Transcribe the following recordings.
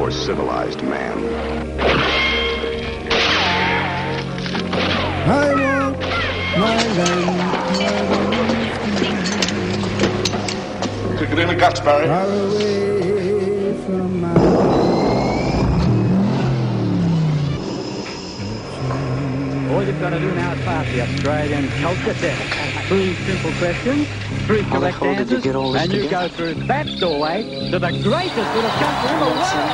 for civilized man. I want my land Took it in the guts, Barry. far away from my All you've got to do now is pass the Australian culture test. Three simple questions, three How the correct hell did you answers, get all this and you go through that doorway to the greatest little country in the world.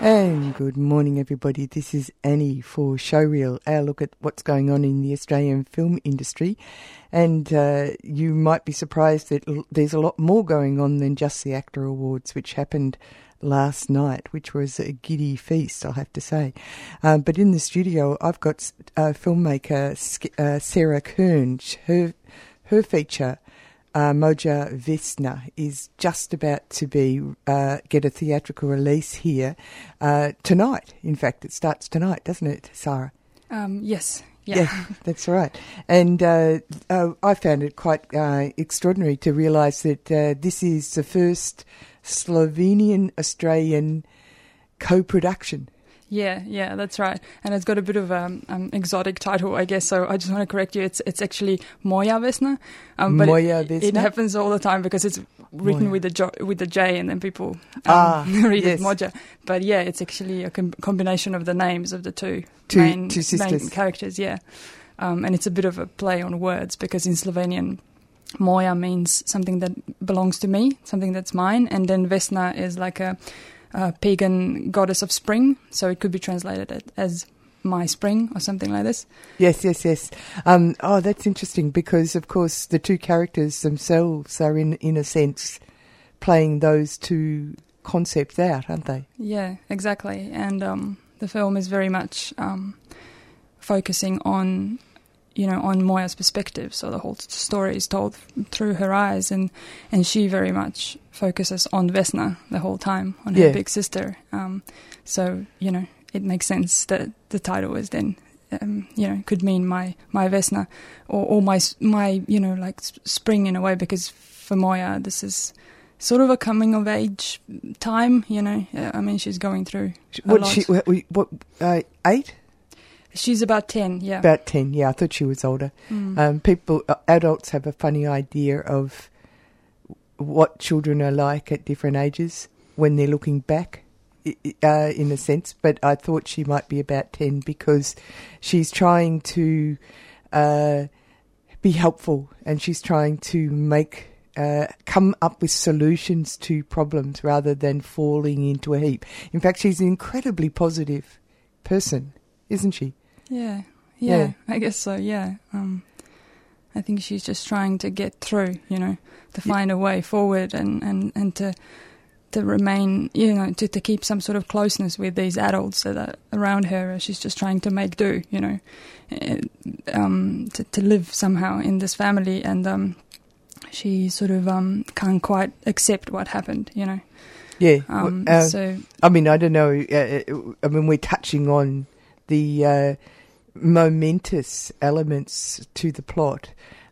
And good morning, everybody. This is Annie for Showreel, our look at what's going on in the Australian film industry. And uh, you might be surprised that there's a lot more going on than just the AACTA Awards, which happened last night, which was a giddy feast, I'll have to say. Um, but in the studio, I've got uh, filmmaker uh, Sara Kern. Her, her feature uh, Moja Vesna is just about to be uh, get a theatrical release here uh, tonight. In fact, it starts tonight, doesn't it, Sara? Um, yes. Yeah. that's right. And uh, uh, I found it quite uh, extraordinary to realise that uh, this is the first Slovenian Australian co-production. Yeah, yeah, that's right. And it's got a bit of um, um exotic title, I guess. So I just want to correct you. It's it's actually Moja Vesna. Um, but Moja it, it happens all the time because it's written Moja. with the jo- with the J, and then people um, Ah, read yes. it Moja. But yeah, it's actually a com- combination of the names of the two Two- main, two sisters. main characters. Yeah, um, and it's a bit of a play on words because in Slovenian. Moja means something that belongs to me, something that's mine, and then Vesna is like a, a pagan goddess of spring, so it could be translated as my spring or something like this. Yes, yes, yes. Um, oh, that's interesting because, of course, the two characters themselves are, in in a sense, playing those two concepts out, aren't they? Yeah, exactly. And um, the film is very much um, focusing on, you know, on Moya's perspective. So the whole story is told through her eyes, and and she very much focuses on Vesna the whole time, on her Yeah. big sister. Um, so you know, it makes sense that the title is then. Um, you know, could mean my my Vesna, or, or my my you know like spring in a way because for Moya this is sort of a coming of age time. You know, I mean she's going through What she? What? what uh, eight? She's about ten. Yeah. About ten? Yeah, I thought she was older. Mm. Um, people, uh, adults have a funny idea of what children are like at different ages when they're looking back, uh, in a sense. But I thought she might be about 10 because she's trying to uh, be helpful and she's trying to make. Uh, come up with solutions to problems rather than falling into a heap. In fact, she's an incredibly positive person, isn't she? Yeah. Yeah. Yeah. I guess so. Yeah. Um, I think she's just trying to get through. You know, to Yeah. find a way forward and and and to to remain. You know, to to keep some sort of closeness with these adults that are around her. She's just trying to make do. You know, um, to to live somehow in this family and. Um, she sort of um, can't quite accept what happened, you know. Yeah. Um, uh, so I mean, I don't know. Uh, I mean, we're touching on the uh, momentous elements to the plot,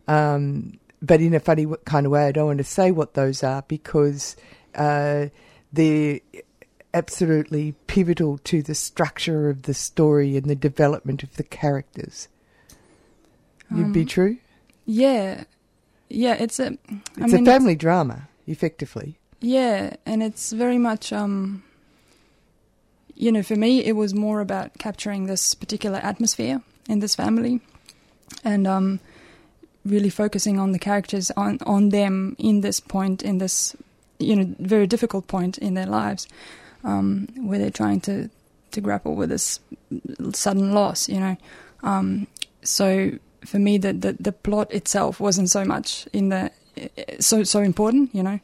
um, but in a funny kind of way. I don't want to say what those are because uh, they're absolutely pivotal to the structure of the story and the development of the characters. You'd be Um, true. yeah, yeah, it's a. I It's mean, a family drama, effectively. Yeah, and it's very much um you know, for me it was more about capturing this particular atmosphere in this family and um really focusing on the characters on on them in this point in this you know, very difficult point in their lives. Um where they're trying to to grapple with this sudden loss, you know. Um so for me the, the the plot itself wasn't so much in the so so important, you know.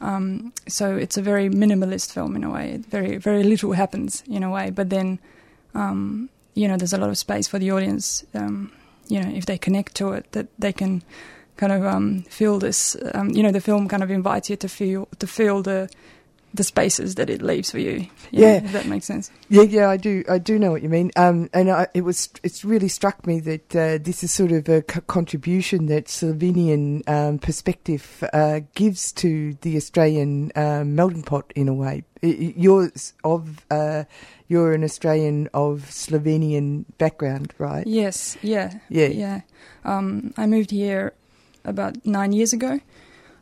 Um, so it's a very minimalist film in a way. Very very little happens in a way, but then um, you know there's a lot of space for the audience. Um, you know if they connect to it, that they can kind of um, feel this. Um, you know the film kind of invites you to feel to feel the the spaces that it leaves for you. you Yeah. know, if that makes sense. Yeah, yeah, I do. I do know what you mean. Um, and I, it was, it's really struck me that uh, this is sort of a co- contribution that Slovenian um, perspective uh, gives to the Australian um, melting pot in a way. You're of, uh, you're an Australian of Slovenian background, right? Yes, yeah, Yeah. yeah. Um, I moved here about nine years ago,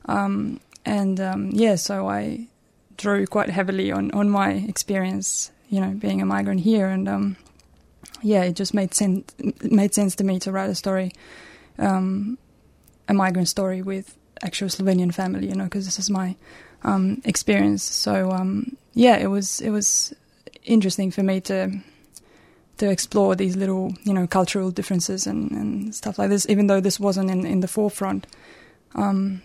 um, and um, yeah, so I drew quite heavily on on my experience, you know, being a migrant here, and um, yeah, it just made sense. Made sense to me to write a story, um, a migrant story with actual Slovenian family, you know, because this is my um, experience. So um, yeah, it was it was interesting for me to to explore these little, you know, cultural differences and, and stuff like this, even though this wasn't in, in the forefront um,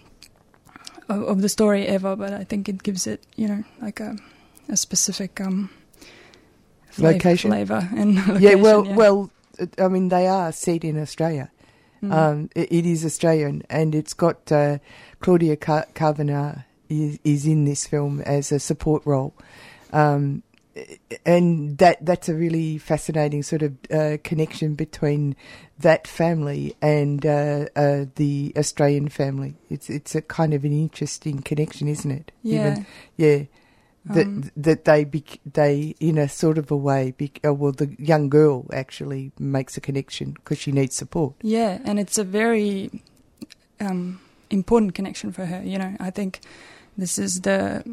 of, of the story ever. But I think it gives it, you know, like a, a specific um, flav- Location? flavor and location, yeah, well, yeah. well, I mean, they are set in Australia. Mm. Um, it, it is Australian, and it's got uh, Claudia Car- Carvanar is, is in this film as a support role, um, and that that's a really fascinating sort of uh, connection between that family and uh, uh, the Australian family. It's it's a kind of an interesting connection, isn't it? yeah. Even, yeah. That Um, that they bec- they in a sort of a way, bec- uh, well, the young girl actually makes a connection because she needs support. Yeah, and it's a very um, important connection for her. You know, I think this is the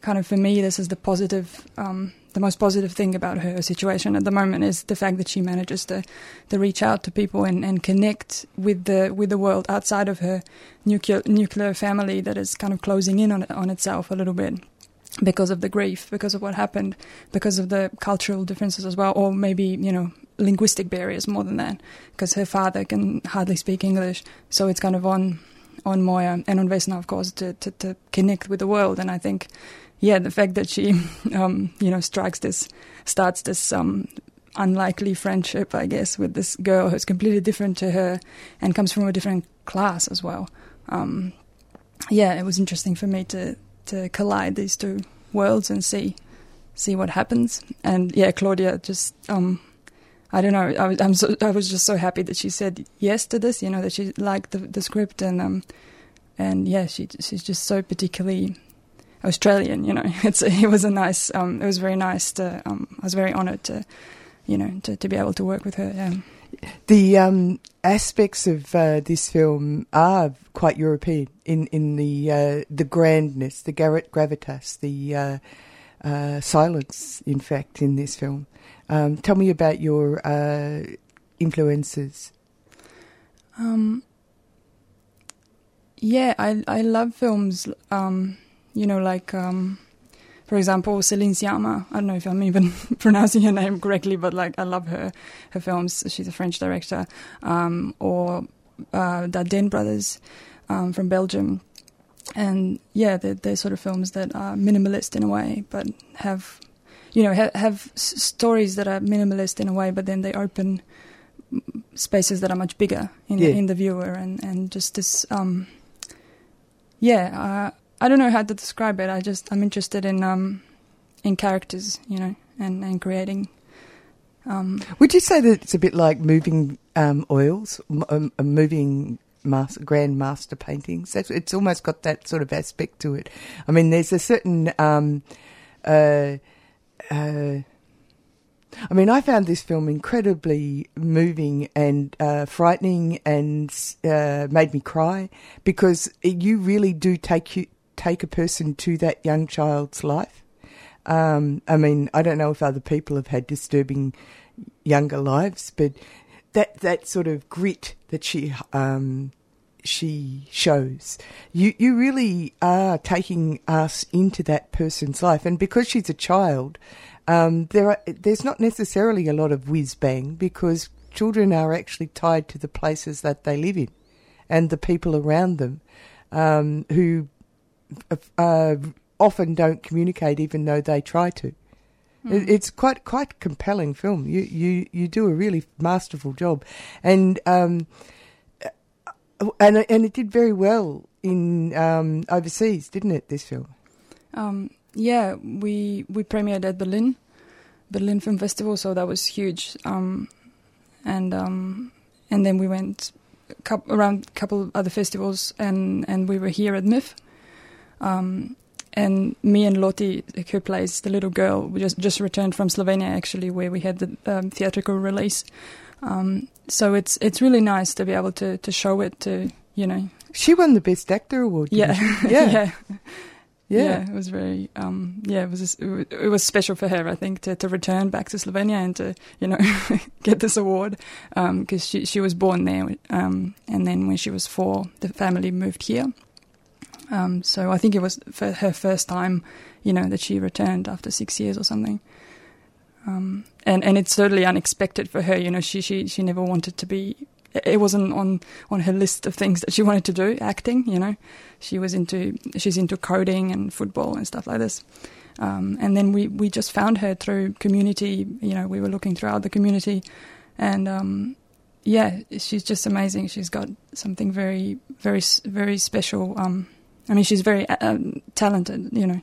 kind of for me, this is the positive, um, the most positive thing about her situation at the moment is the fact that she manages to to reach out to people and, and connect with the with the world outside of her nuclear nuclear family that is kind of closing in on on itself a little bit because of the grief, because of what happened, because of the cultural differences as well, or maybe you know linguistic barriers more than that, because her father can hardly speak English, so it's kind of on on Moya and on Vesna, of course, to, to to connect with the world, and I think. Yeah, the fact that she, um, you know, strikes this, starts this um, unlikely friendship, I guess, with this girl who's completely different to her and comes from a different class as well. Um, yeah, it was interesting for me to to collide these two worlds and see see what happens. And yeah, Claudia just um, I don't know. I was I'm so, I was just so happy that she said yes to this. You know that she liked the the script and um and yeah, she she's just so particularly Australian. You know, it's it was a nice um it was very nice to um I was very honoured to you know to to be able to work with her. Yeah. The um, aspects of uh, this film are quite European in in the uh, the grandness, the gar- gravitas, the uh, uh, silence. In fact, in this film, um, tell me about your uh, influences. Um, yeah, I I love films. Um, you know, like um, for example, Celine Sciamma. I don't know if I'm even pronouncing her name correctly, but like I love her her films. She's a French director. Um, or uh, the Dardenne brothers um, from Belgium. And yeah, they're, they're sort of films that are minimalist in a way, but have, you know, ha- have s- stories that are minimalist in a way, but then they open spaces that are much bigger in Yeah. the, in the viewer, and and just this, um, yeah, uh, I don't know how to describe it. I just I'm interested in um, in characters, you know, and and creating. Um, Would you say that it's a bit like moving um, oils, um, moving mas- grand master paintings? That's, it's almost got that sort of aspect to it. I mean, there's a certain. Um, uh, uh, I mean, I found this film incredibly moving and uh, frightening, and uh, made me cry because you really do take you take a person to that young child's life. Um, I mean, I don't know if other people have had disturbing younger lives, but that that sort of grit that she um, she shows, you you really are taking us into that person's life, and because she's a child, um, there are there's not necessarily a lot of whiz bang because children are actually tied to the places that they live in, and the people around them, um, who uh, often don't communicate, even though they try to. It, it's quite quite compelling film. You you you do a really masterful job, and um, and and it did very well in um, overseas, didn't it? This film. Um, yeah, we we premiered at Berlin, Berlin Film Festival, so that was huge. Um, and um, and then we went coup around a couple of other festivals, and and we were here at MIFF. Um, and me and Lottie, who plays the little girl, we just just returned from Slovenia actually, where we had the um, theatrical release. Um, so it's it's really nice to be able to to show it to you know. She won the Best Actor award. Yeah, yeah, yeah, yeah, yeah. It was very um, yeah. It was it was- it was special for her, I think, to, to return back to Slovenia and to you know get this award because she she was born there, um, and then when she was four, the family moved here. Um, so I think it was her first time, you know, that she returned after six years or something. Um, and and it's totally unexpected for her. You know, she she she never wanted to be. It wasn't on on her list of things that she wanted to do. Acting, you know, she was into she's into coding and football and stuff like this. Um, and then we we just found her through community. You know, we were looking throughout the community, and um, yeah, she's just amazing. She's got something very very very special. Um, I mean, she's very uh, um, talented, you know.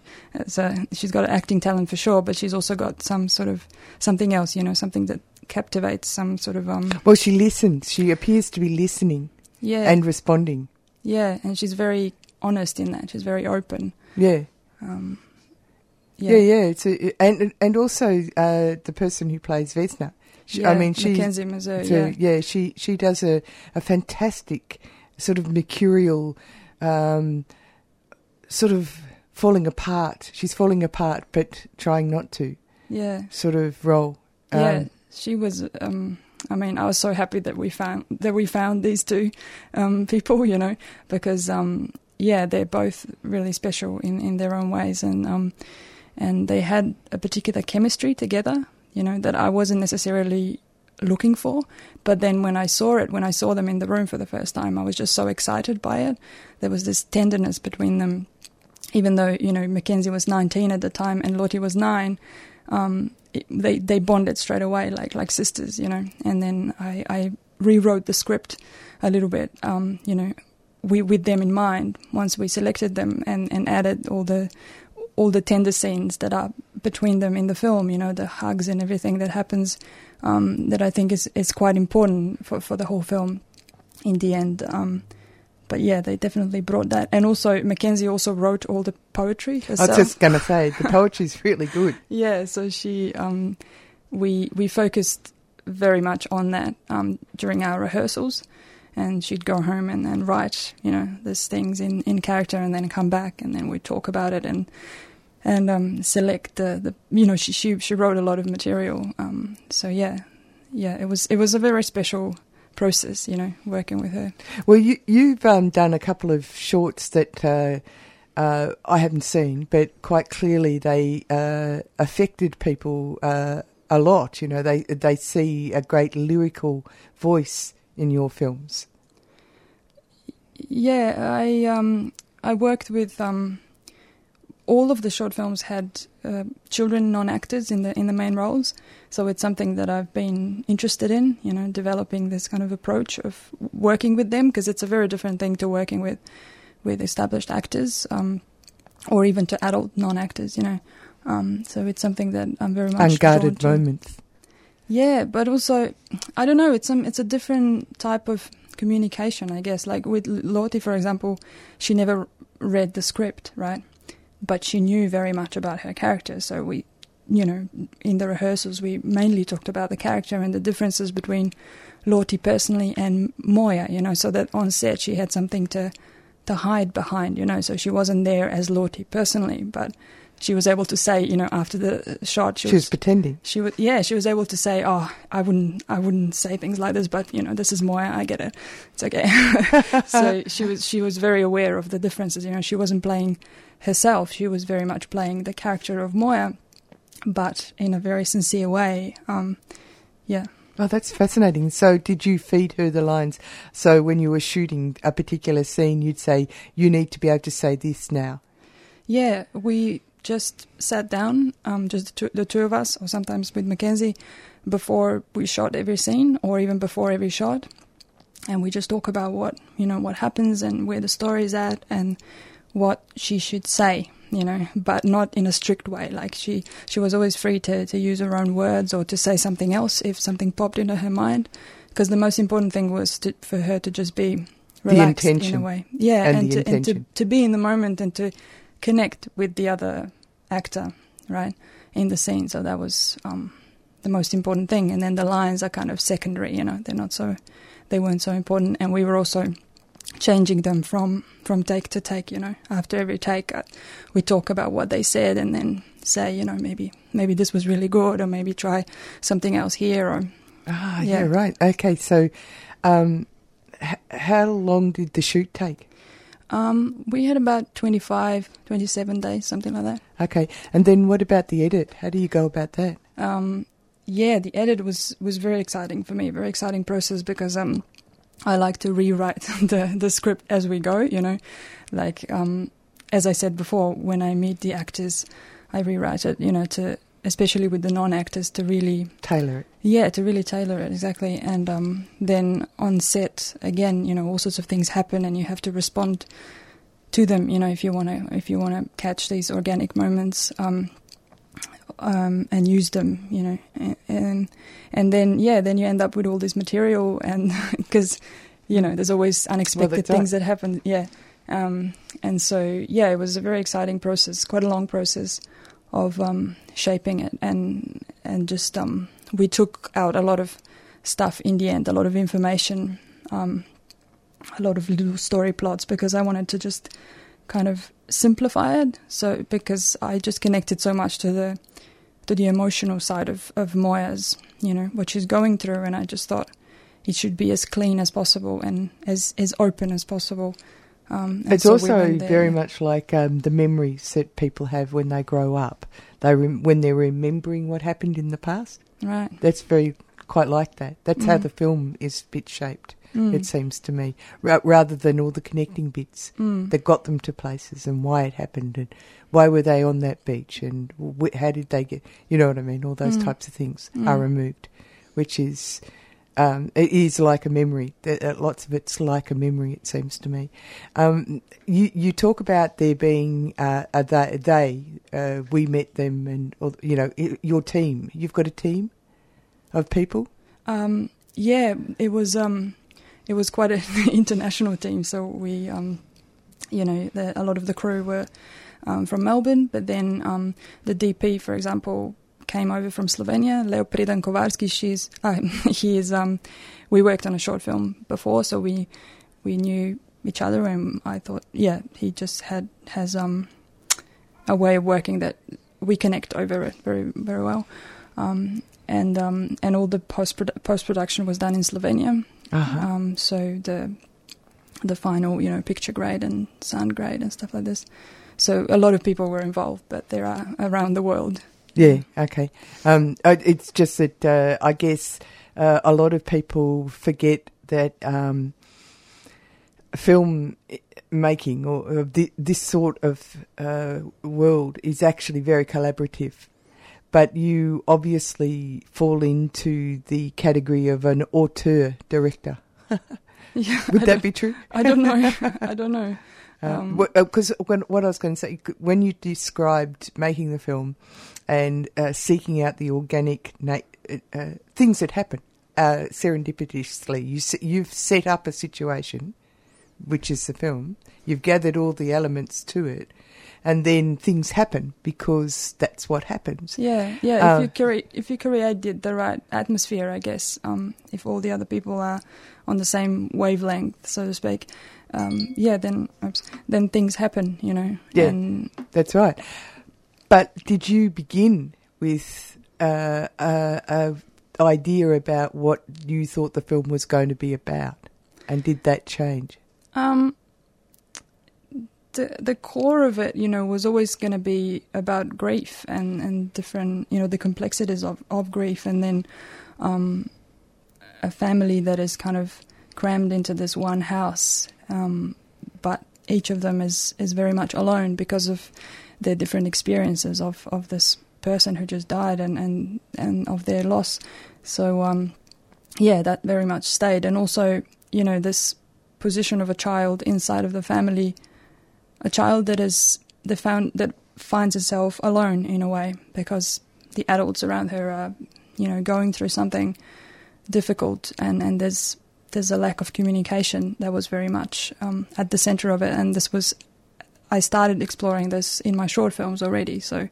So she's got acting talent for sure, but she's also got some sort of something else, you know, something that captivates, some sort of um, Well, she listens. She appears to be listening yeah, and responding. yeah, and she's very honest in that. She's very open. Yeah. Um, Yeah, yeah. It's a, and and also uh, the person who plays Vesna. She, I mean, she. Mackenzie Mazur, yeah. yeah, she she does a, a fantastic sort of mercurial, um, sort of falling apart. She's falling apart, but trying not to. yeah, Sort of role. Um, yeah. She was. Um, I mean, I was so happy that we found that we found these two um, people, you know, because um, yeah, they're both really special in, in their own ways, and um, and they had a particular chemistry together, you know, that I wasn't necessarily looking for. But then when I saw it, when I saw them in the room for the first time, I was just so excited by it. There was this tenderness between them, even though you know Mackenzie was 19 at the time and Lottie was nine. Um, it, they they bonded straight away, like like sisters, you know. And then I, I rewrote the script a little bit, um, you know, we, with them in mind. Once we selected them and, and added all the all the tender scenes that are between them in the film, you know, the hugs and everything that happens, um, that I think is, is quite important for, for the whole film in the end. Um, but yeah, they definitely brought that. And also, Mackenzie also wrote all the poetry herself. I was just going to say the poetry's really good. Yeah, so she, um, we we focused very much on that um, during our rehearsals, and she'd go home and, and write, you know, these things in, in character, and then come back, and then we'd talk about it and and um, select the, the you know she she she wrote a lot of material. Um, so yeah, yeah, it was it was a very special process, you know, working with her. Well, you, you've um, done a couple of shorts that uh, uh, I haven't seen, but quite clearly they uh, affected people uh, a lot. You know, they they see a great lyrical voice in your films. Yeah, I um I worked with um all of the short films had uh, children non-actors in the in the main roles, so it's something that I've been interested in. You know, developing this kind of approach of working with them because it's a very different thing to working with with established actors, um, or even to adult non-actors. You know, um, so it's something that I'm very much Unguarded moments. Yeah, but also, I don't know. It's some. It's a different type of communication, I guess. Like with Lottie, for example, she never read the script, right? But she knew very much about her character. So we, you know, in the rehearsals, we mainly talked about the character and the differences between Lottie personally and Moya. You know, so that on set she had something to to hide behind. You know, so she wasn't there as Lottie personally, but she was able to say, you know, after the shot, She was pretending. she was yeah she was able to say oh i wouldn't i wouldn't say things like this but you know this is moya i get it it's okay so she was she was very aware of the differences you know she wasn't playing herself she was very much playing the character of moya but in a very sincere way um yeah Oh, that's fascinating. So, did you feed her the lines? So, when you were shooting a particular scene, you'd say, "You need to be able to say this now." Yeah, we just sat down, um, just the two, the two of us, or sometimes with Mackenzie, before we shot every scene, or even before every shot, and we just talk about what you know what happens and where the story is at and what she should say you know but not in a strict way. Like she she was always free to to use her own words or to say something else if something popped into her mind. Because the most important thing was to, for her to just be relaxed the intention in a way. Yeah and, and, to, and to, to be in the moment and to connect with the other actor right in the scene so that was um, the most important thing and then the lines are kind of secondary you know they're not so they weren't so important and we were also changing them from from take to take you know after every take uh, we talk about what they said and then say you know maybe maybe this was really good or maybe try something else here or Ah, yeah, Yeah. right. Okay, so um, h- how long did the shoot take? Um, we had about 25 27 days something like that Okay, and then what about the edit? How do you go about that? um, yeah, the edit was was very exciting for me, very exciting process because um, I like to rewrite the the script as we go. You know, like um, as I said before, when I meet the actors, I rewrite it. You know, to especially with the non actors to really Tailor it. yeah, to really tailor it exactly. And um, then on set, again, you know, all sorts of things happen, and you have to respond to them. You know, if you want to, if you want to catch these organic moments, um, um, and use them. You know, and, and and then yeah, then you end up with all this material, and because you know, there's always unexpected that's things that happen. Yeah, um, and so yeah, it was a very exciting process, quite a long process of um, shaping it, and and just um, we took out a lot of stuff in the end, a lot of information, um, a lot of little story plots, because I wanted to just kind of simplify it. So because I just connected so much to the to the emotional side of of Moya's, you know, what she's going through, and I just thought it should be as clean as possible and as as open as possible. Um, It's so also very much like um, the memories that people have when they grow up. They rem- when they're remembering what happened in the past. right. That's very quite like that. That's how Mm. the film is bit shaped. Mm. It seems to me, ra- rather than all the connecting bits Mm. that got them to places and why it happened and why were they on that beach and wh- how did they get. You know what I mean? All those Mm. types of things Mm. are removed, which is. Um, it is like a memory. Uh, Lots of it's like a memory. It seems to me. Um, you you talk about there being uh, a they. they uh, we met them, and or, you know your team. You've got a team of people. Um, yeah, it was um, it was quite an international team. So we, um, you know, the, a lot of the crew were um, from Melbourne, but then the DP, for example, came over from Slovenia. Leo Predan Kowarski, she's uh, he is. Um, we worked on a short film before, so we we knew each other, and I thought, yeah, he just had has um, a way of working that we connect over it very very well. Um, and um, and all the post post production was done in Slovenia. Uh-huh. Um, so the the final, you know, picture grade and sound grade and stuff like this. So a lot of people were involved, but there are around the world. Yeah, okay. Um, uh, it's just that uh, I guess uh, a lot of people forget that um, film making or, thi- this sort of uh, world is actually very collaborative. But you obviously fall into the category of an auteur director. Yeah, Would I that be true? I don't know. I don't know. Um, Because when what I was going to say, when you described making the film and uh, seeking out the organic na- uh, uh, things that happen uh, serendipitously, you se- you've set up a situation, which is the film. You've gathered all the elements to it, and then things happen because that's what happens. Yeah, yeah. Uh, if you create, if you create the, the right atmosphere, I guess. Um, if all the other people are on the same wavelength, so to speak, um, yeah, then oops, then things happen. You know. Yeah. And That's right. But did you begin with uh, a, a idea about what you thought the film was going to be about, and did that change? Um, the the core of it, you know, was always going to be about grief and, and different, you know, the complexities of, of grief, and then um, a family that is kind of crammed into this one house, um, but each of them is is very much alone because of their different experiences of of this person who just died and and and of their loss. So um, yeah, that very much stayed, and also you know this position of a child inside of the family, a child that is the found that finds itself alone in a way because the adults around her are you know going through something difficult and and there's there's a lack of communication that was very much um, at the center of it and this was I started exploring this in my short films already so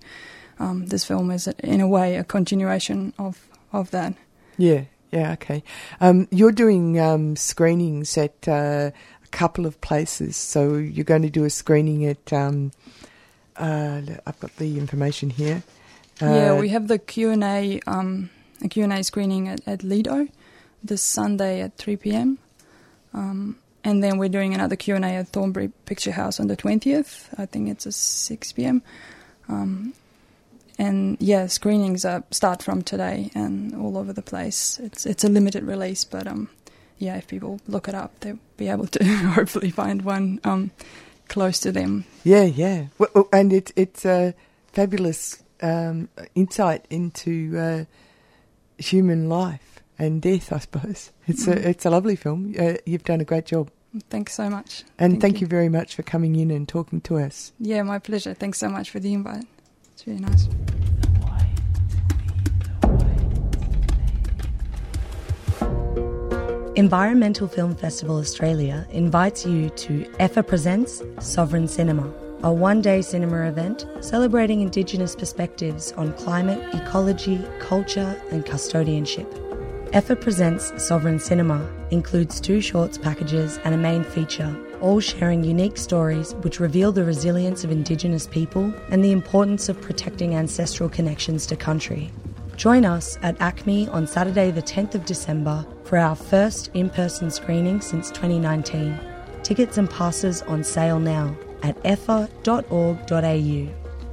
um, this film is in a way a continuation of of that. Yeah yeah okay. Um, you're doing um, screenings at uh, a couple of places so you're going to do a screening at um, uh, I've got the information here. Uh, yeah we have the Q&A um, a Q&A screening at, at Lido this Sunday at 3 p.m. Um, and then we're doing another Q&A at Thornbury Picture House on the 20th. I think it's at 6 p.m. Um, and yeah, screenings are, start from today and all over the place. It's it's a limited release, but um, yeah, if people look it up, they'll be able to hopefully find one um, close to them. Yeah, yeah, well, and it's it's a fabulous um, insight into uh, human life and death, I suppose. It's mm. a it's a lovely film. Uh, you've done a great job. Thanks so much. And thank, thank you. you. very much for coming in and talking to us. Yeah, my pleasure. Thanks so much for the invite. It's really nice. Environmental Film Festival Australia invites you to EFFA Presents Sovereign Cinema a one day cinema event celebrating Indigenous perspectives on climate, ecology, culture, and custodianship. EFFA Presents Sovereign Cinema includes two shorts packages and a main feature, all sharing unique stories which reveal the resilience of Indigenous people and the importance of protecting ancestral connections to country. Join us at ACMI on Saturday, the 10th of December, for our first in person screening since 2019. Tickets and passes on sale now at effa.org.au.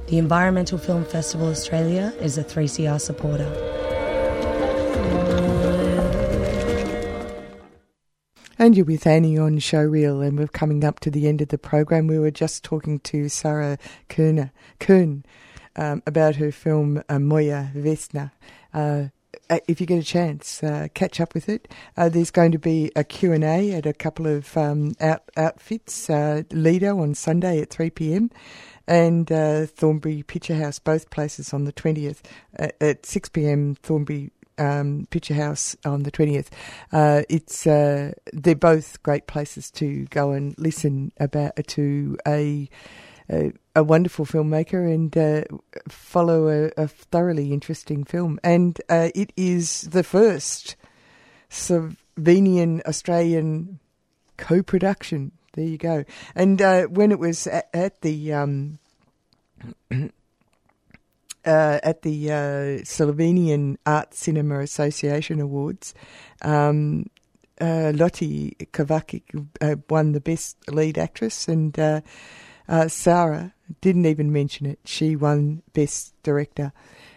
The Environmental Film Festival Australia is a 3CR supporter. And you're with Annie on Showreel, and we're coming up to the end of the program. We were just talking to Sara Kerner, Kern um, about her film uh, Moya Vesna. Uh, uh, if you get a chance, uh, catch up with it. Uh, there's going to be a Q&A at a couple of um, out, outfits, uh, Lido on Sunday at 3pm and uh, Thornbury Picture House, both places on the 20th uh, at 6pm, Thornbury um, Picture House on the 20th. Uh, it's They're both great places to go and listen about to a a, a wonderful filmmaker and uh, follow a, a, thoroughly interesting film. And uh, it is the first Slovenian Australian co production. There you go. And uh, when it was at, at the. Um, Uh, at the uh, Slovenian Art Cinema Association Awards, um, uh, Lottie Kovacic uh, won the Best Lead Actress, and uh, uh, Sara didn't even mention it. She won Best Director.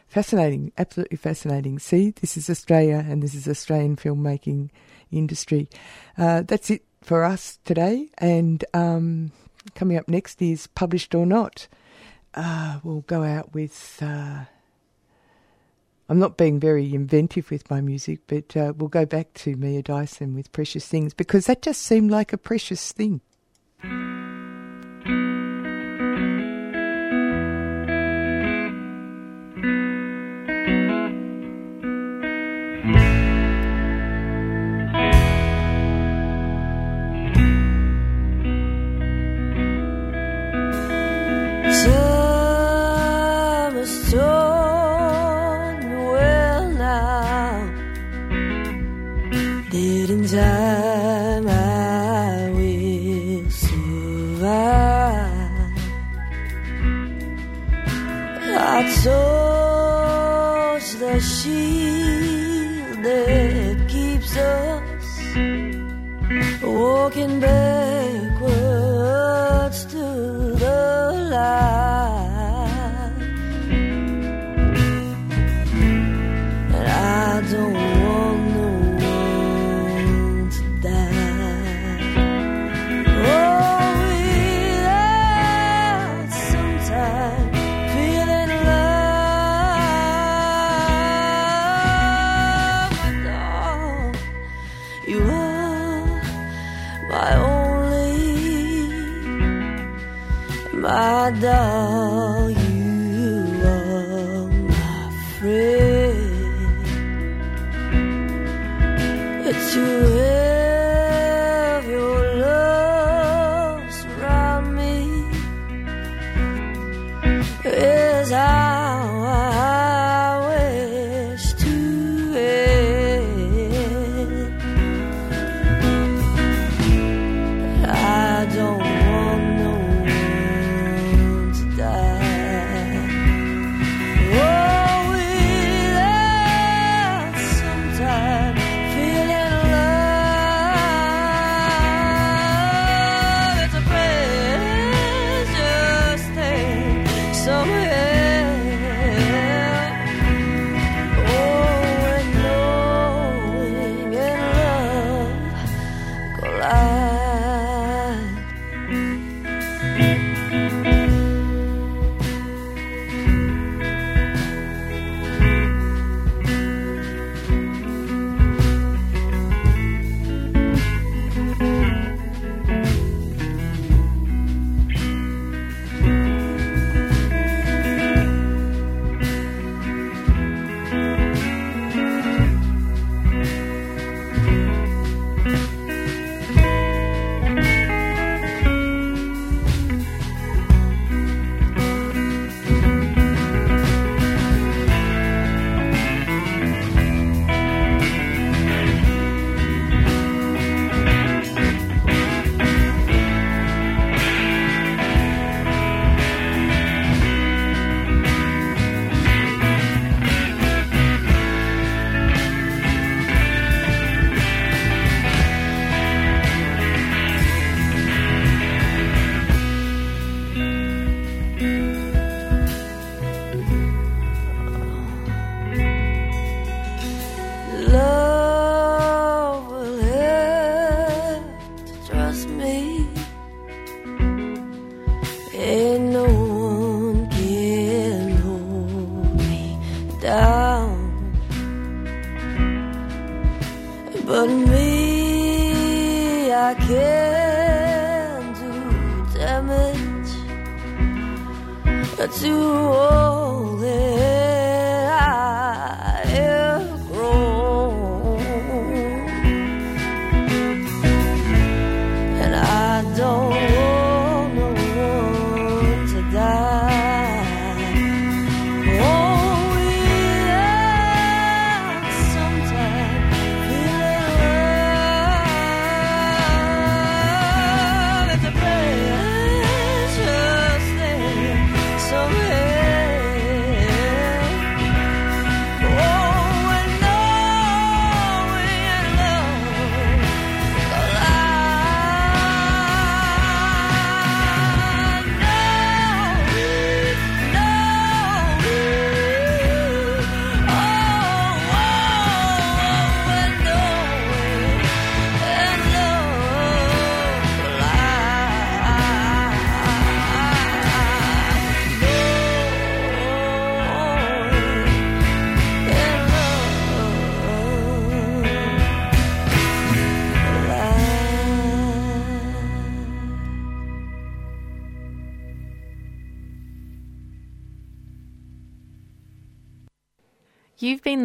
Fascinating, absolutely fascinating. See, this is Australia and this is Australian filmmaking industry. That's it for us today. And um, coming up next is Published or Not. Uh, we'll go out with. Uh, I'm not being very inventive with my music, but uh, we'll go back to Mia Dyson with Precious Things because that just seemed like a precious thing. can do damage to all.